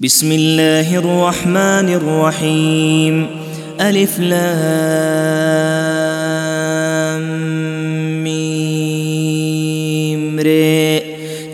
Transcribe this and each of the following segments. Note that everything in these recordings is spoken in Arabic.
بسم الله الرحمن الرحيم ألف لام ميم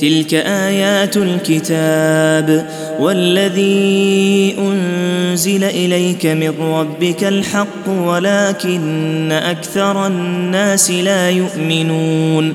تلك آيات الكتاب والذي أنزل إليك من ربك الحق ولكن أكثر الناس لا يؤمنون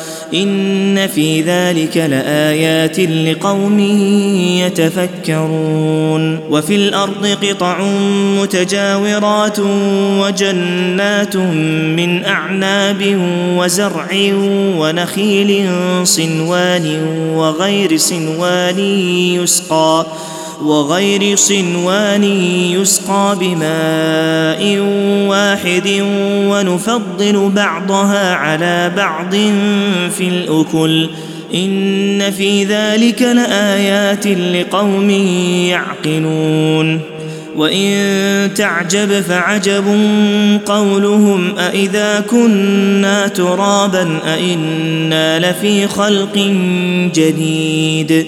إن في ذلك لآيات لقوم يتفكرون وفي الأرض قطع متجاورات وجنات من أعناب وزرع ونخيل صنوان وغير صنوان يسقى وغير صنوان يسقى بماء واحد ونفضل بعضها على بعض في الأكل. إن في ذلك لآيات لقوم يعقلون. وإن تعجب فعجب قولهم أإذا كنا ترابا أإنا لفي خلق جديد.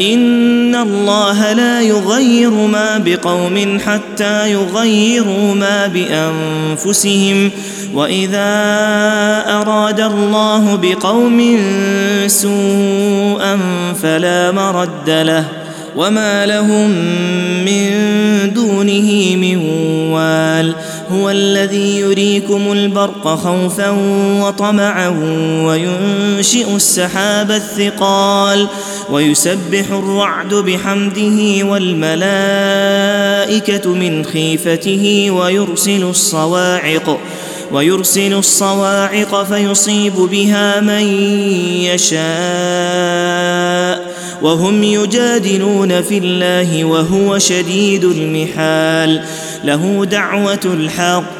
ان الله لا يغير ما بقوم حتى يغيروا ما بانفسهم واذا اراد الله بقوم سوءا فلا مرد له وما لهم من دونه من وال هو الذي يريكم البرق خوفا وطمعا وينشئ السحاب الثقال ويسبح الرعد بحمده والملائكة من خيفته ويرسل الصواعق ويرسل الصواعق فيصيب بها من يشاء وهم يجادلون في الله وهو شديد المحال له دعوة الحق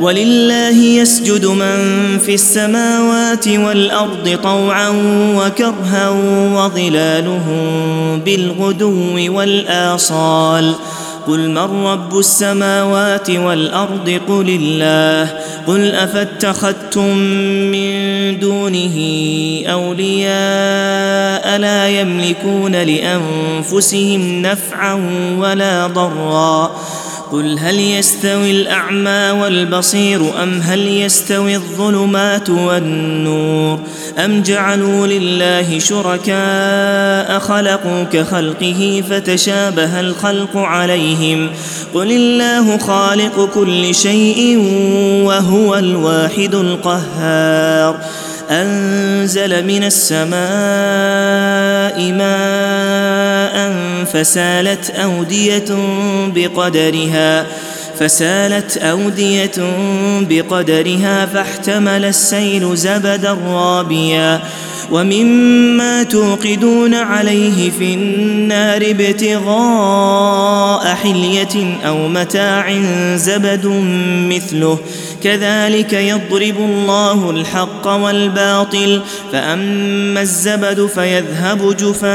ولله يسجد من في السماوات والأرض طوعا وكرها وظلالهم بالغدو والآصال. قل من رب السماوات والأرض؟ قل الله. قل أفاتخذتم من دونه أولياء لا يملكون لأنفسهم نفعا ولا ضرا. قل هل يستوي الأعمى والبصير أم هل يستوي الظلمات والنور أم جعلوا لله شركاء خلقوا كخلقه فتشابه الخلق عليهم قل الله خالق كل شيء وهو الواحد القهار أنزل من السماء ماء فسالت أودية بقدرها فسالت أودية بقدرها فاحتمل السيل زبدا رابيا ومما توقدون عليه في النار ابتغاء حلية أو متاع زبد مثله. كذلك يضرب الله الحق والباطل فأما الزبد فيذهب جفاء.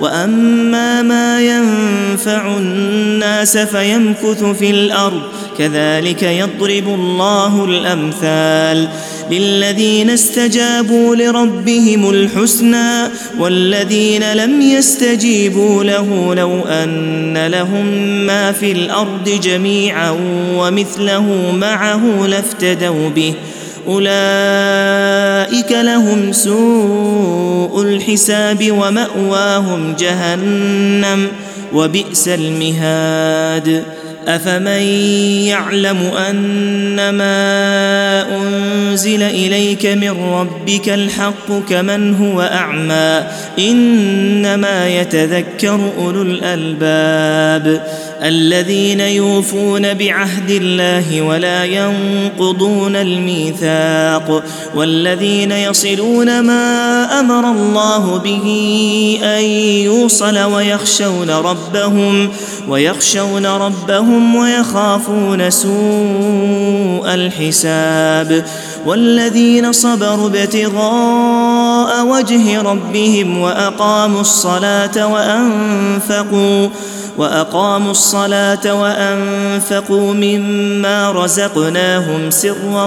وأما ما ينفع الناس فيمكث في الأرض كذلك يضرب الله الأمثال. للذين استجابوا لربهم الحسنى والذين لم يستجيبوا له لو أن لهم ما في الأرض جميعا ومثله معه لافتدوا به. أولئك لهم سوء الحساب ومأواهم جهنم وبئس المهاد. أفمن يعلم أنما أنزل إليك من ربك الحق كمن هو أعمى؟ إنما يتذكر أولو الألباب. الذين يوفون بعهد الله ولا ينقضون الميثاق والذين يصلون ما أمر الله به أن يوصل ويخشون ربهم ويخشون ربهم ويخافون سوء الحساب والذين صبروا ابتغاء وجه ربهم وأقاموا الصلاة وأنفقوا وأقاموا الصلاة وأنفقوا مما رزقناهم سرا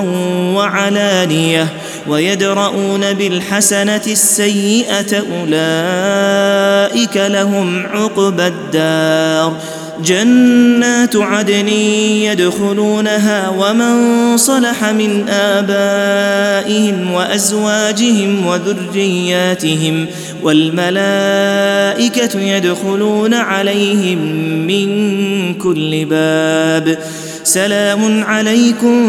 وعلانية ويدرؤون بالحسنة السيئة أولئك لهم عقبى الدار جنات عدن يدخلونها ومن صلح من آبائهم وأزواجهم وذرياتهم والملائكة يدخلون عليهم من كل باب سلام عليكم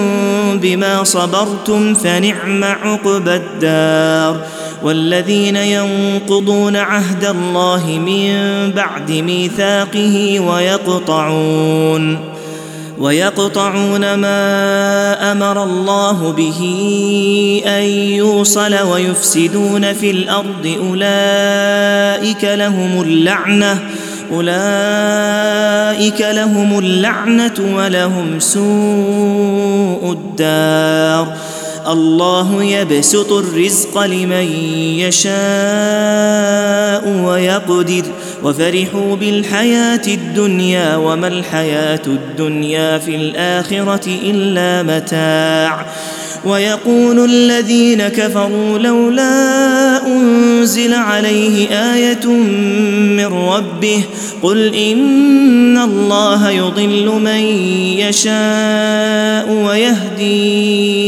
بما صبرتم فنعم عقبى الدار والذين ينقضون عهد الله من بعد ميثاقه ويقطعون ويقطعون ما أمر الله به أن يوصل ويفسدون في الأرض أولئك لهم اللعنة أولئك لهم اللعنة ولهم سوء الدار الله يبسط الرزق لمن يشاء ويقدر. وفرحوا بالحياة الدنيا وما الحياة الدنيا في الآخرة إلا متاع. ويقول الذين كفروا لولا أنزل عليه آية من ربه قل إن الله يضل من يشاء ويهدي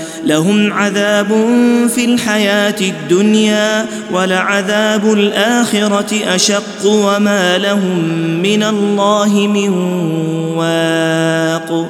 لهم عذاب في الحياة الدنيا ولعذاب الآخرة أشق وما لهم من الله من واق.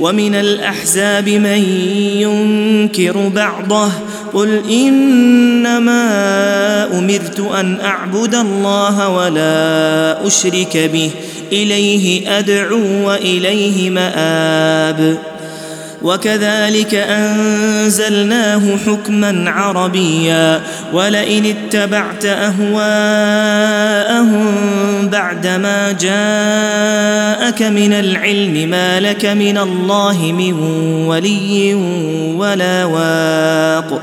ومن الأحزاب من ينكر بعضه قل إنما أمرت أن أعبد الله ولا أشرك به إليه أدعو وإليه مآب وكذلك أنزلناه حكما عربيا ولئن اتبعت أهواءهم بعدما جاءك من العلم ما لك من الله من ولي ولا واق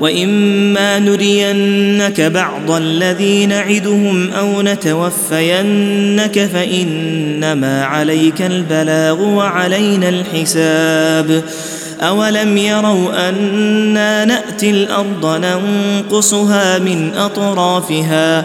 وإما نرينك بعض الذي نعدهم أو نتوفينك فإنما عليك البلاغ وعلينا الحساب. أولم يروا أنا نأتي الأرض ننقصها من أطرافها